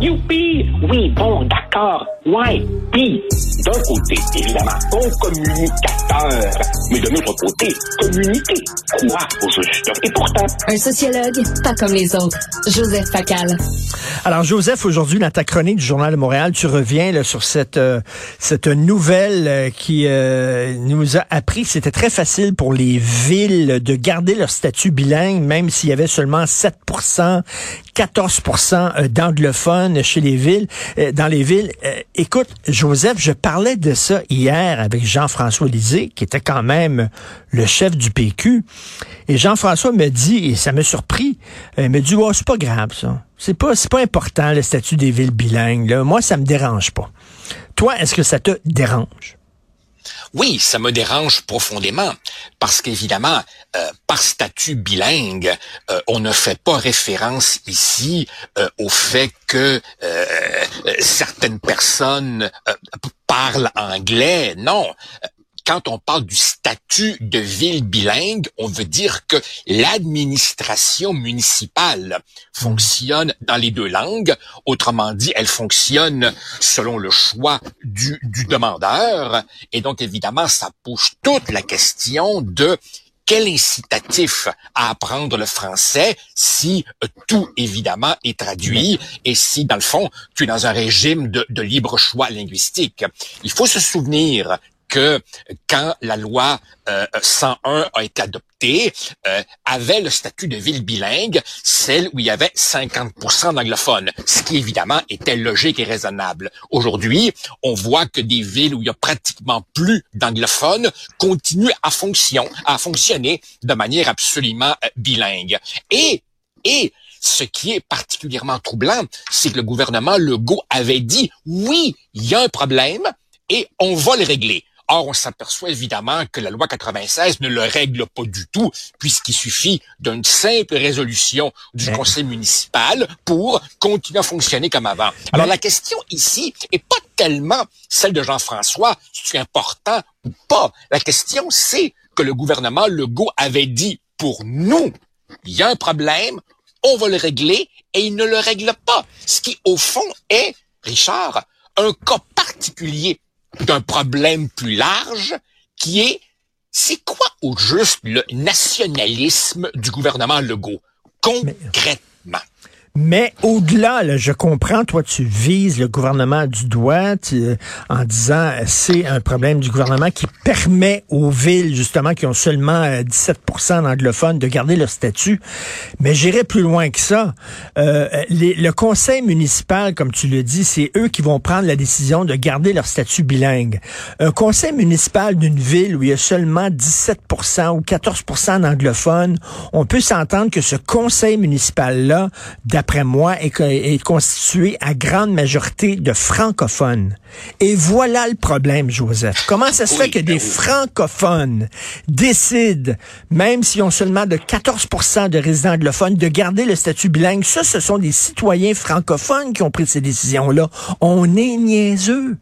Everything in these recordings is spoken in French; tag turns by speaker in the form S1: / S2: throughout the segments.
S1: Youpi! Oui, bon, d'accord. Ouais. Puis, d'un côté, évidemment, bon communicateur. Mais de l'autre côté, communiquer. Quoi, au juste? Et pourtant...
S2: Un sociologue, pas comme les autres. Joseph Facal.
S3: Alors, Joseph, aujourd'hui, dans ta chronique du Journal de Montréal, tu reviens là, sur cette, euh, cette nouvelle euh, qui euh, nous a appris que c'était très facile pour les villes de garder leur statut bilingue, même s'il y avait seulement 7% 14% d'anglophones chez les villes, dans les villes. Écoute, Joseph, je parlais de ça hier avec Jean-François Lisée, qui était quand même le chef du PQ. Et Jean-François me dit, et ça m'a surpris, il me dit, oh, c'est pas grave, ça. C'est pas, c'est pas important, le statut des villes bilingues. Moi, ça me dérange pas. Toi, est-ce que ça te dérange?
S4: Oui, ça me dérange profondément parce qu'évidemment, euh, par statut bilingue, euh, on ne fait pas référence ici euh, au fait que certaines personnes parlent anglais. Non, quand on parle du statut de ville bilingue, on veut dire que l'administration municipale fonctionne dans les deux langues. Autrement dit, elle fonctionne selon le choix du, du demandeur. Et donc, évidemment, ça pose toute la question de quel incitatif à apprendre le français si tout, évidemment, est traduit et si, dans le fond, tu es dans un régime de, de libre choix linguistique. Il faut se souvenir que quand la loi 101 euh, a été adoptée, euh, avait le statut de ville bilingue, celle où il y avait 50% d'anglophones, ce qui évidemment était logique et raisonnable. Aujourd'hui, on voit que des villes où il y a pratiquement plus d'anglophones continuent à, fonction, à fonctionner de manière absolument euh, bilingue. Et, et ce qui est particulièrement troublant, c'est que le gouvernement Legault avait dit, oui, il y a un problème et on va le régler. Or, on s'aperçoit évidemment que la loi 96 ne le règle pas du tout, puisqu'il suffit d'une simple résolution du conseil municipal pour continuer à fonctionner comme avant. Alors, la question ici est pas tellement celle de Jean-François, si c'est important ou pas. La question, c'est que le gouvernement Legault avait dit, pour nous, il y a un problème, on va le régler, et il ne le règle pas. Ce qui, au fond, est, Richard, un cas particulier d'un problème plus large qui est c'est quoi au juste le nationalisme du gouvernement Legault? Concrètement?
S3: Mais au-delà, je comprends, toi, tu vises le gouvernement du doigt euh, en disant c'est un problème du gouvernement qui permet aux villes, justement, qui ont seulement 17% euh, d'anglophones, de garder leur statut. Mais j'irai plus loin que ça. Euh, le conseil municipal, comme tu le dis, c'est eux qui vont prendre la décision de garder leur statut bilingue. Un conseil municipal d'une ville où il y a seulement 17% ou 14% d'anglophones, on peut s'entendre que ce conseil municipal-là, après moi, est, constitué à grande majorité de francophones. Et voilà le problème, Joseph. Comment ça se fait que ben des francophones décident, même s'ils ont seulement de 14% de résidents anglophones, de garder le statut bilingue? Ça, ce sont des citoyens francophones qui ont pris ces décisions-là. On est niaiseux.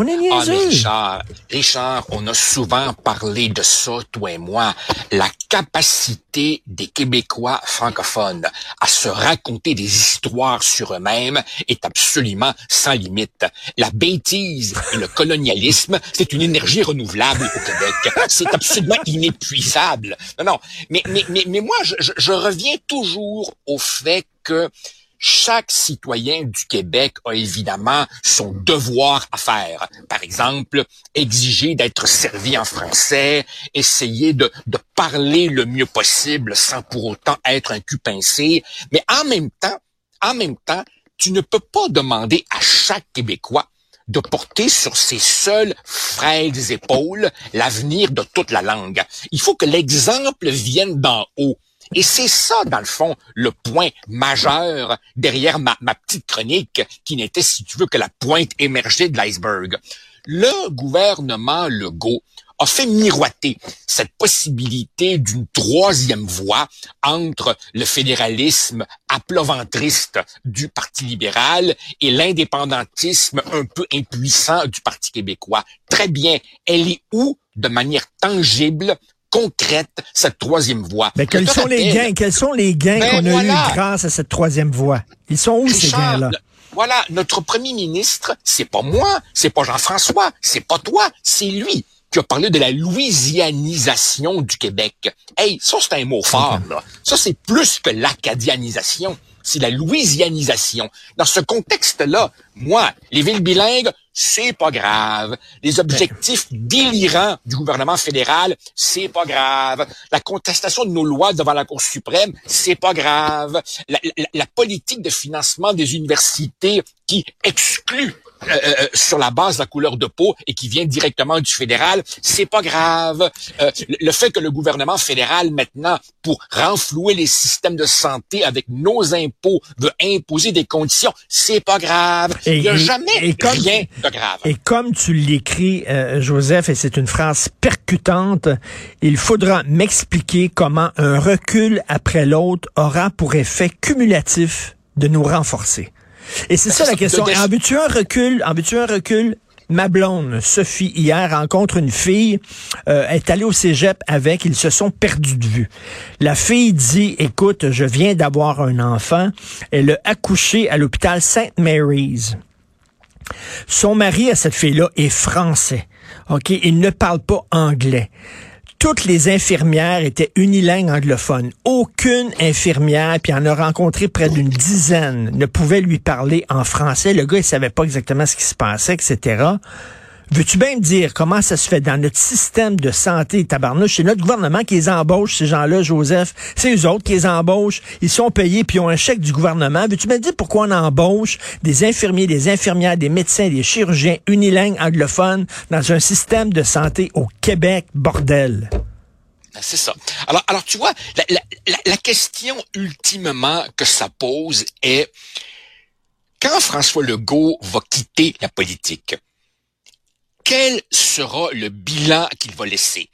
S3: On est
S4: Ah, Richard, Richard, on a souvent parlé de ça, toi et moi. La capacité des Québécois francophones à se raconter des histoires sur eux-mêmes est absolument sans limite. La bêtise et le colonialisme, c'est une énergie renouvelable au Québec. C'est absolument inépuisable. Non, non. Mais, mais, mais, mais moi, je, je reviens toujours au fait que chaque citoyen du Québec a évidemment son devoir à faire. Par exemple, exiger d'être servi en français, essayer de, parler le mieux possible sans pour autant être un cul pincé. Mais en même temps, en même temps, tu ne peux pas demander à chaque Québécois de porter sur ses seules frêles épaules l'avenir de toute la langue. Il faut que l'exemple vienne d'en haut. Et c'est ça, dans le fond, le point majeur derrière ma, petite chronique, qui n'était, si tu veux, que la pointe émergée de l'iceberg. Le gouvernement Legault a fait miroiter cette possibilité d'une troisième voie entre le fédéralisme aploventriste du Parti libéral et l'indépendantisme un peu impuissant du Parti québécois. Très bien, elle est où de manière tangible concrète cette troisième voie.
S3: Mais quels sont les gains? Quels sont les gains ben qu'on a eu grâce à cette troisième voie? Ils sont où ces gains-là?
S4: Voilà, notre premier ministre, c'est pas moi, c'est pas Jean-François, c'est pas toi, c'est lui qui a parlé de la louisianisation du Québec. Hey, ça c'est un mot fort, là. Ça c'est plus que l'acadianisation c'est la louisianisation. Dans ce contexte-là, moi, les villes bilingues, c'est pas grave. Les objectifs délirants du gouvernement fédéral, c'est pas grave. La contestation de nos lois devant la Cour suprême, c'est pas grave. La, la politique de financement des universités qui exclut euh, euh, sur la base de la couleur de peau et qui vient directement du fédéral, c'est pas grave. Euh, le fait que le gouvernement fédéral maintenant, pour renflouer les systèmes de santé avec nos impôts, veut imposer des conditions, c'est pas grave. Il n'y a jamais rien de grave.
S3: Et comme tu l'écris, Joseph, et c'est une phrase percutante, il faudra m'expliquer comment un recul après l'autre aura pour effet cumulatif de nous renforcer. Et c'est ça la question. En veux-tu un recul? En veux-tu un recul? Ma blonde, Sophie, hier, rencontre une fille, euh, est allée au cégep avec, ils se sont perdus de vue. La fille dit, écoute, je viens d'avoir un enfant. Elle a accouché à l'hôpital St. Mary's. Son mari à cette fille-là est français. OK? Il ne parle pas anglais toutes les infirmières étaient unilingues anglophones. Aucune infirmière, puis en a rencontré près d'une dizaine, ne pouvait lui parler en français. Le gars, il savait pas exactement ce qui se passait, etc. Veux-tu bien me dire comment ça se fait dans notre système de santé, tabarnouche? C'est notre gouvernement qui les embauche, ces gens-là, Joseph. C'est eux autres qui les embauchent. Ils sont payés puis ils ont un chèque du gouvernement. Veux-tu me dire pourquoi on embauche des infirmiers, des infirmières, des médecins, des chirurgiens unilingues anglophones dans un système de santé au Québec, bordel?
S4: Ben, c'est ça. Alors, alors tu vois, la, la question ultimement que ça pose est quand François Legault va quitter la politique, quel sera le bilan qu'il va laisser?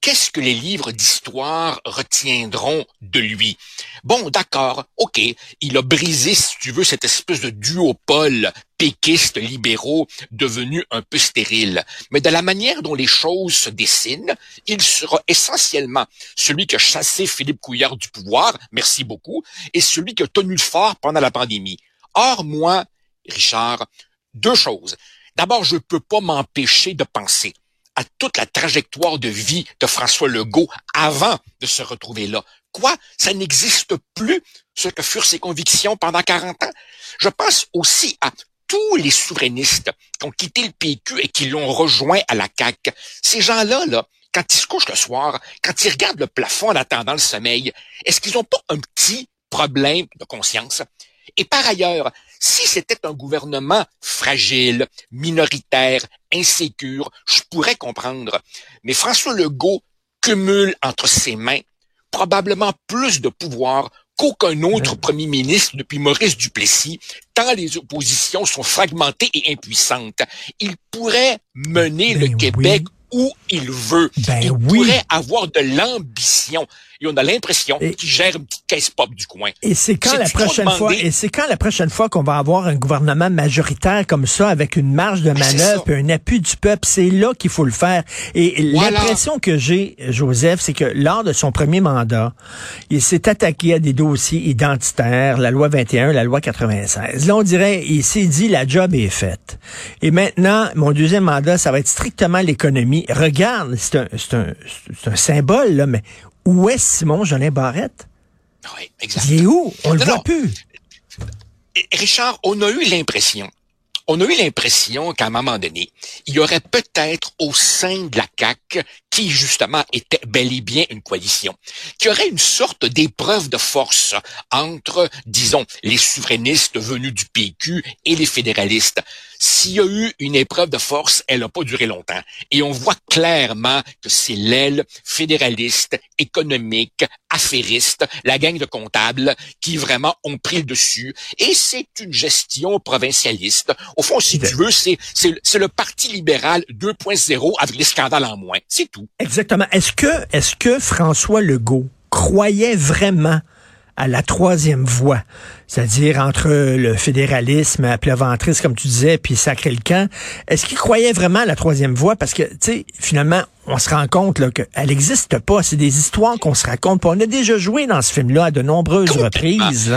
S4: Qu'est-ce que les livres d'histoire retiendront de lui? Bon, d'accord, ok, il a brisé, si tu veux, cette espèce de duopole péquiste libéraux devenu un peu stérile. Mais de la manière dont les choses se dessinent, il sera essentiellement celui qui a chassé Philippe Couillard du pouvoir, merci beaucoup, et celui qui a tenu le fort pendant la pandémie. Or, moi, Richard, deux choses. D'abord, je ne peux pas m'empêcher de penser à toute la trajectoire de vie de François Legault avant de se retrouver là. Quoi? Ça n'existe plus, ce que furent ses convictions pendant 40 ans. Je pense aussi à tous les souverainistes qui ont quitté le PQ et qui l'ont rejoint à la CAQ. Ces gens-là, là, quand ils se couchent le soir, quand ils regardent le plafond en attendant le sommeil, est-ce qu'ils n'ont pas un petit problème de conscience? Et par ailleurs, si c'était un gouvernement fragile, minoritaire, insécure, je pourrais comprendre. Mais François Legault cumule entre ses mains probablement plus de pouvoir qu'aucun autre premier ministre depuis Maurice Duplessis, tant les oppositions sont fragmentées et impuissantes. Il pourrait mener le Québec où il veut.
S3: Ben
S4: il pourrait avoir de l'ambition et on a l'impression qu'il gère une petite caisse pop du coin.
S3: Et c'est quand la prochaine fois, et c'est quand la prochaine fois qu'on va avoir un gouvernement majoritaire comme ça, avec une marge de ben, manœuvre, et un appui du peuple, c'est là qu'il faut le faire. Et l'impression que j'ai, Joseph, c'est que lors de son premier mandat, il s'est attaqué à des dossiers identitaires, la loi 21, la loi 96. Là, on dirait, il s'est dit, la job est faite. Et maintenant, mon deuxième mandat, ça va être strictement l'économie. Regarde, c'est un, un, un symbole, là, mais où est Simon Jolin Barrette?
S4: Oui, exactement. Il
S3: est où? On le voit plus.
S4: Richard, on a eu l'impression, on a eu l'impression qu'à un moment donné, il y aurait peut-être au sein de la CAC qui justement était bel et bien une coalition, qui aurait une sorte d'épreuve de force entre, disons, les souverainistes venus du PQ et les fédéralistes. S'il y a eu une épreuve de force, elle n'a pas duré longtemps. Et on voit clairement que c'est l'aile fédéraliste, économique, affairiste, la gang de comptables qui vraiment ont pris le dessus. Et c'est une gestion provincialiste. Au fond, si tu veux, c'est, c'est, le Parti libéral 2.0 avec les scandales en moins. C'est tout.
S3: Exactement. Est-ce que, est-ce que François Legault croyait vraiment à la troisième voie, c'est-à-dire entre le fédéralisme à pleventrice, comme tu disais, puis sacré le camp. Est-ce qu'il croyait vraiment à la troisième voie? Parce que, tu sais, finalement, on se rend compte qu'elle n'existe pas. C'est des histoires qu'on se raconte. on a déjà joué dans ce film-là à de nombreuses reprises.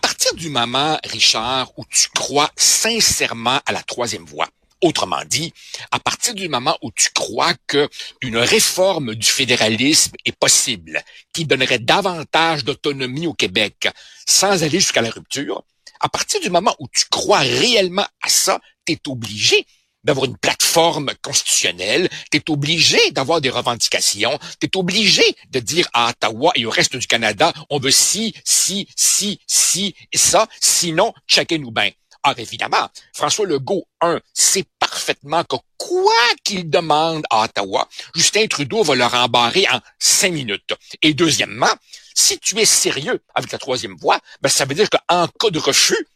S4: partir du moment, Richard, où tu crois sincèrement à la troisième voie, Autrement dit, à partir du moment où tu crois que une réforme du fédéralisme est possible, qui donnerait davantage d'autonomie au Québec sans aller jusqu'à la rupture, à partir du moment où tu crois réellement à ça, tu es obligé d'avoir une plateforme constitutionnelle, tu es obligé d'avoir des revendications, tu es obligé de dire à Ottawa et au reste du Canada, on veut ci, ci, ci, ci et ça, sinon, checkez-nous bien. Alors évidemment, François Legault, un, sait parfaitement que quoi qu'il demande à Ottawa, Justin Trudeau va le rembarrer en cinq minutes. Et deuxièmement, si tu es sérieux avec la troisième voie, ben ça veut dire qu'en cas de refus,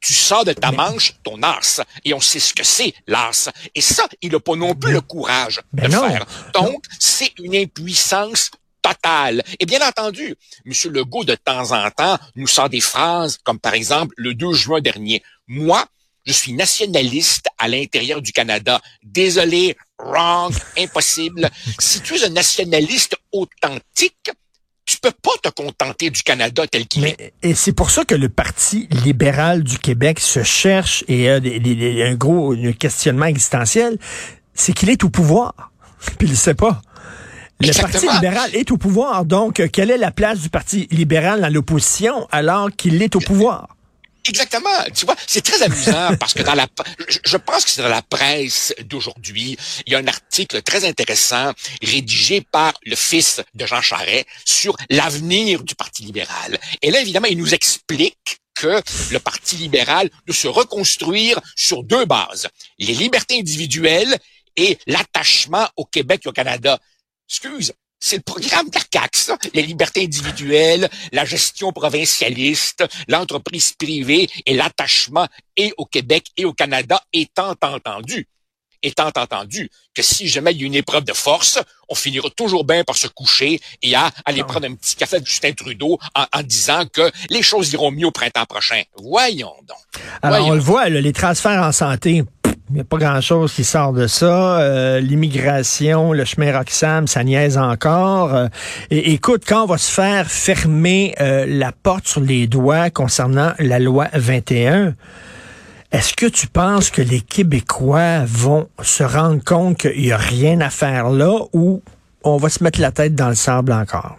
S4: tu sors de ta manche ton as. Et on sait ce que c'est, l'as. Et ça, il n'a pas non plus le courage de le faire. Donc, c'est une impuissance totale. Et bien entendu, M. Legault, de temps en temps, nous sort des phrases comme par exemple le 2 juin dernier. Moi, je suis nationaliste à l'intérieur du Canada. Désolé, wrong, impossible. si tu es un nationaliste authentique, tu peux pas te contenter du Canada tel qu'il est.
S3: Et c'est pour ça que le Parti libéral du Québec se cherche et a un gros questionnement existentiel, c'est qu'il est au pouvoir. Puis il ne sait pas. Le Parti libéral est au pouvoir, donc quelle est la place du Parti libéral dans l'opposition alors qu'il est au pouvoir?
S4: Exactement. Tu vois, c'est très amusant parce que dans la, je pense que c'est dans la presse d'aujourd'hui, il y a un article très intéressant rédigé par le fils de Jean Charest sur l'avenir du Parti libéral. Et là, évidemment, il nous explique que le Parti libéral doit se reconstruire sur deux bases. Les libertés individuelles et l'attachement au Québec et au Canada. Excuse, c'est le programme de la ça. Les libertés individuelles, la gestion provincialiste, l'entreprise privée et l'attachement et au Québec et au Canada étant entendu étant entendu que si jamais il y a une épreuve de force, on finira toujours bien par se coucher et à aller ah prendre un petit café avec Justin Trudeau en, disant que les choses iront mieux au printemps prochain. Voyons donc.
S3: Alors, on le voit, les transferts en santé, il n'y a pas grand-chose qui sort de ça. Euh, l'immigration, le chemin Roxham, ça niaise encore. Euh, et, écoute, quand on va se faire fermer euh, la porte sur les doigts concernant la loi 21, est-ce que tu penses que les Québécois vont se rendre compte qu'il n'y a rien à faire là ou on va se mettre la tête dans le sable encore?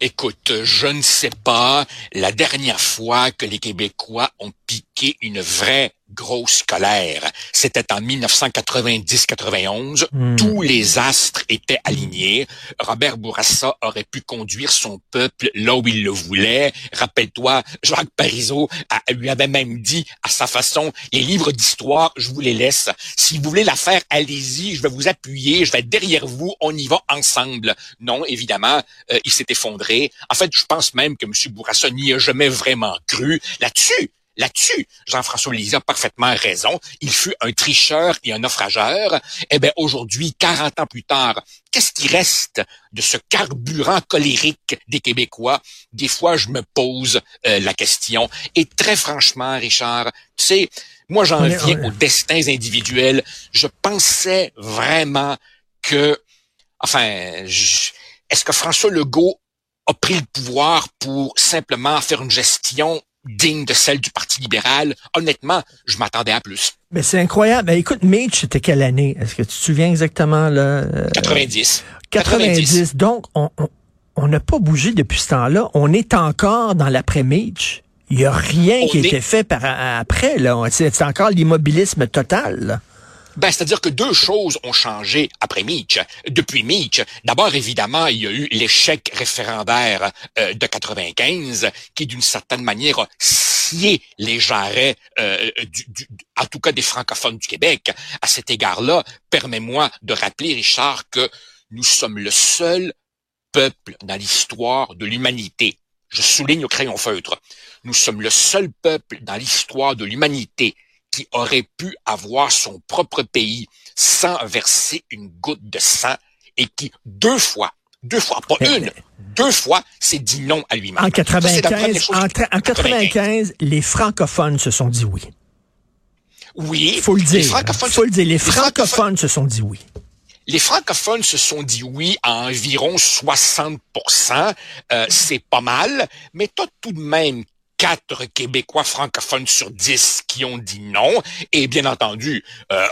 S4: Écoute, je ne sais pas la dernière fois que les Québécois ont piqué une vraie grosse colère. C'était en 1990-91. Hmm. Tous les astres étaient alignés. Robert Bourassa aurait pu conduire son peuple là où il le voulait. Rappelle-toi, Jacques Parizeau lui avait même dit à sa façon, les livres d'histoire, je vous les laisse. Si vous voulez la faire, allez-y, je vais vous appuyer, je vais être derrière vous, on y va ensemble. Non, évidemment, euh, il s'est effondré. En fait, je pense même que M. Bourassa n'y a jamais vraiment cru. Là-dessus, Là-dessus, Jean-François Lisée a parfaitement raison. Il fut un tricheur et un naufrageur. Eh bien, aujourd'hui, 40 ans plus tard, qu'est-ce qui reste de ce carburant colérique des Québécois? Des fois, je me pose euh, la question. Et très franchement, Richard, tu sais, moi, j'en viens aux destins individuels. Je pensais vraiment que, enfin, est-ce que François Legault a pris le pouvoir pour simplement faire une gestion digne de celle du Parti libéral. Honnêtement, je m'attendais à plus.
S3: Mais c'est incroyable. Ben, écoute, Mitch, c'était quelle année? Est-ce que tu te souviens exactement? Là,
S4: 90.
S3: Euh, 90. Donc, on n'a pas bougé depuis ce temps-là. On est encore dans l'après-Mitch. Il n'y a rien qui a été fait par après. là. C'est encore l'immobilisme total.
S4: Ben, c'est-à-dire que deux choses ont changé après Mitch. Depuis Mitch, d'abord, évidemment, il y a eu l'échec référendaire euh, de 95, qui, d'une certaine manière, a scié les jarrets, euh, en tout cas des francophones du Québec. À cet égard-là, permets-moi de rappeler, Richard, que nous sommes le seul peuple dans l'histoire de l'humanité. Je souligne au crayon feutre. Nous sommes le seul peuple dans l'histoire de l'humanité qui aurait pu avoir son propre pays sans verser une goutte de sang et qui, deux fois, deux fois, pas une, deux fois, s'est dit non à lui-même.
S3: En 95, en, 95, les francophones se sont dit oui.
S4: Oui.
S3: Faut le dire. Les francophones, faut le dire. Les francophones se sont dit oui.
S4: Les francophones se sont dit oui à environ 60% euh, C'est pas mal, mais tu tout de même quatre Québécois francophones sur dix qui ont dit non. Et bien entendu, euh,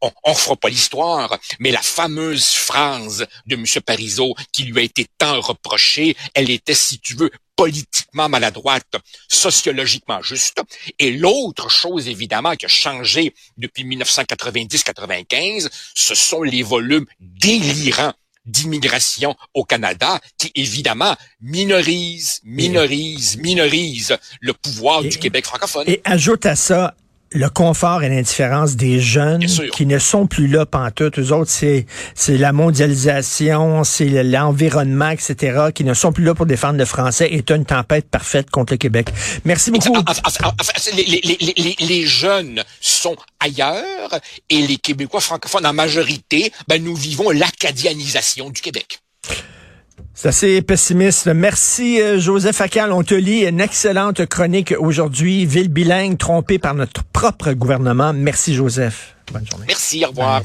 S4: on, on, fera pas l'histoire, mais la fameuse phrase de M. Parizeau qui lui a été tant reprochée, elle était, si tu veux, politiquement maladroite, sociologiquement juste. Et l'autre chose, évidemment, qui a changé depuis 1990-95, ce sont les volumes délirants d'immigration au Canada qui, évidemment, minorise, minorise, minorise le pouvoir du Québec francophone.
S3: Et ajoute à ça le confort et l'indifférence des jeunes qui ne sont plus là pantoute. Eux autres, c'est, c'est la mondialisation, c'est l'environnement, etc., qui ne sont plus là pour défendre le français est une tempête parfaite contre le Québec. Merci beaucoup.
S4: les, jeunes sont ailleurs et les Québécois francophones en majorité, ben, nous vivons l'acadianisation du Québec.
S3: C'est assez pessimiste. Merci, euh, Joseph Akal. On te lit une excellente chronique aujourd'hui. Ville bilingue trompée par notre propre gouvernement. Merci, Joseph. Bonne journée.
S4: Merci, au revoir.